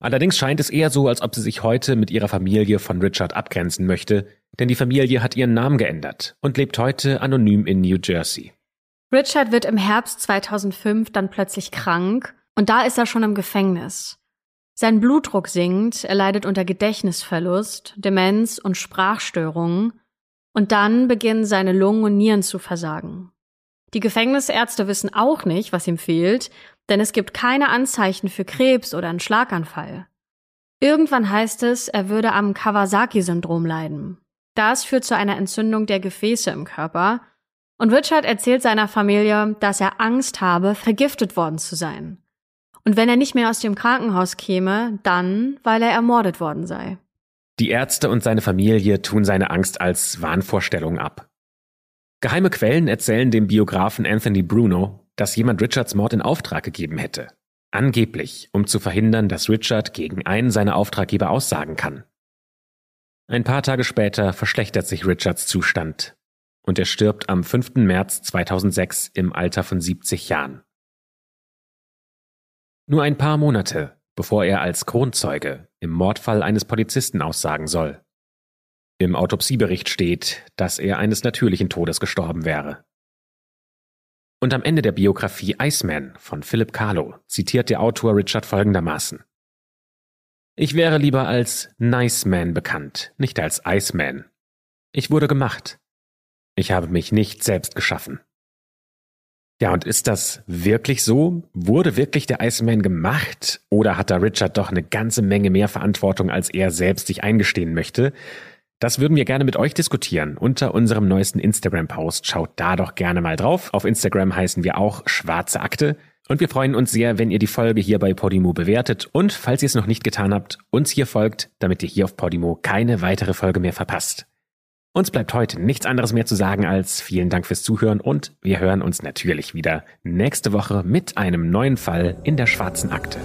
Allerdings scheint es eher so, als ob sie sich heute mit ihrer Familie von Richard abgrenzen möchte, denn die Familie hat ihren Namen geändert und lebt heute anonym in New Jersey. Richard wird im Herbst 2005 dann plötzlich krank und da ist er schon im Gefängnis. Sein Blutdruck sinkt, er leidet unter Gedächtnisverlust, Demenz und Sprachstörungen und dann beginnen seine Lungen und Nieren zu versagen. Die Gefängnisärzte wissen auch nicht, was ihm fehlt, denn es gibt keine Anzeichen für Krebs oder einen Schlaganfall. Irgendwann heißt es, er würde am Kawasaki-Syndrom leiden. Das führt zu einer Entzündung der Gefäße im Körper und Richard erzählt seiner Familie, dass er Angst habe, vergiftet worden zu sein. Und wenn er nicht mehr aus dem Krankenhaus käme, dann, weil er ermordet worden sei. Die Ärzte und seine Familie tun seine Angst als Wahnvorstellung ab. Geheime Quellen erzählen dem Biografen Anthony Bruno, dass jemand Richards Mord in Auftrag gegeben hätte. Angeblich, um zu verhindern, dass Richard gegen einen seiner Auftraggeber aussagen kann. Ein paar Tage später verschlechtert sich Richards Zustand und er stirbt am 5. März 2006 im Alter von 70 Jahren. Nur ein paar Monate, bevor er als Kronzeuge im Mordfall eines Polizisten aussagen soll. Im Autopsiebericht steht, dass er eines natürlichen Todes gestorben wäre. Und am Ende der Biografie Iceman von Philip Kahlo zitiert der Autor Richard folgendermaßen. Ich wäre lieber als Nice Man bekannt, nicht als Iceman. Ich wurde gemacht, ich habe mich nicht selbst geschaffen. Ja, und ist das wirklich so? Wurde wirklich der Iceman gemacht? Oder hat da Richard doch eine ganze Menge mehr Verantwortung, als er selbst sich eingestehen möchte? Das würden wir gerne mit euch diskutieren unter unserem neuesten Instagram-Post. Schaut da doch gerne mal drauf. Auf Instagram heißen wir auch Schwarze Akte. Und wir freuen uns sehr, wenn ihr die Folge hier bei Podimo bewertet und, falls ihr es noch nicht getan habt, uns hier folgt, damit ihr hier auf Podimo keine weitere Folge mehr verpasst. Uns bleibt heute nichts anderes mehr zu sagen als vielen Dank fürs Zuhören und wir hören uns natürlich wieder nächste Woche mit einem neuen Fall in der schwarzen Akte.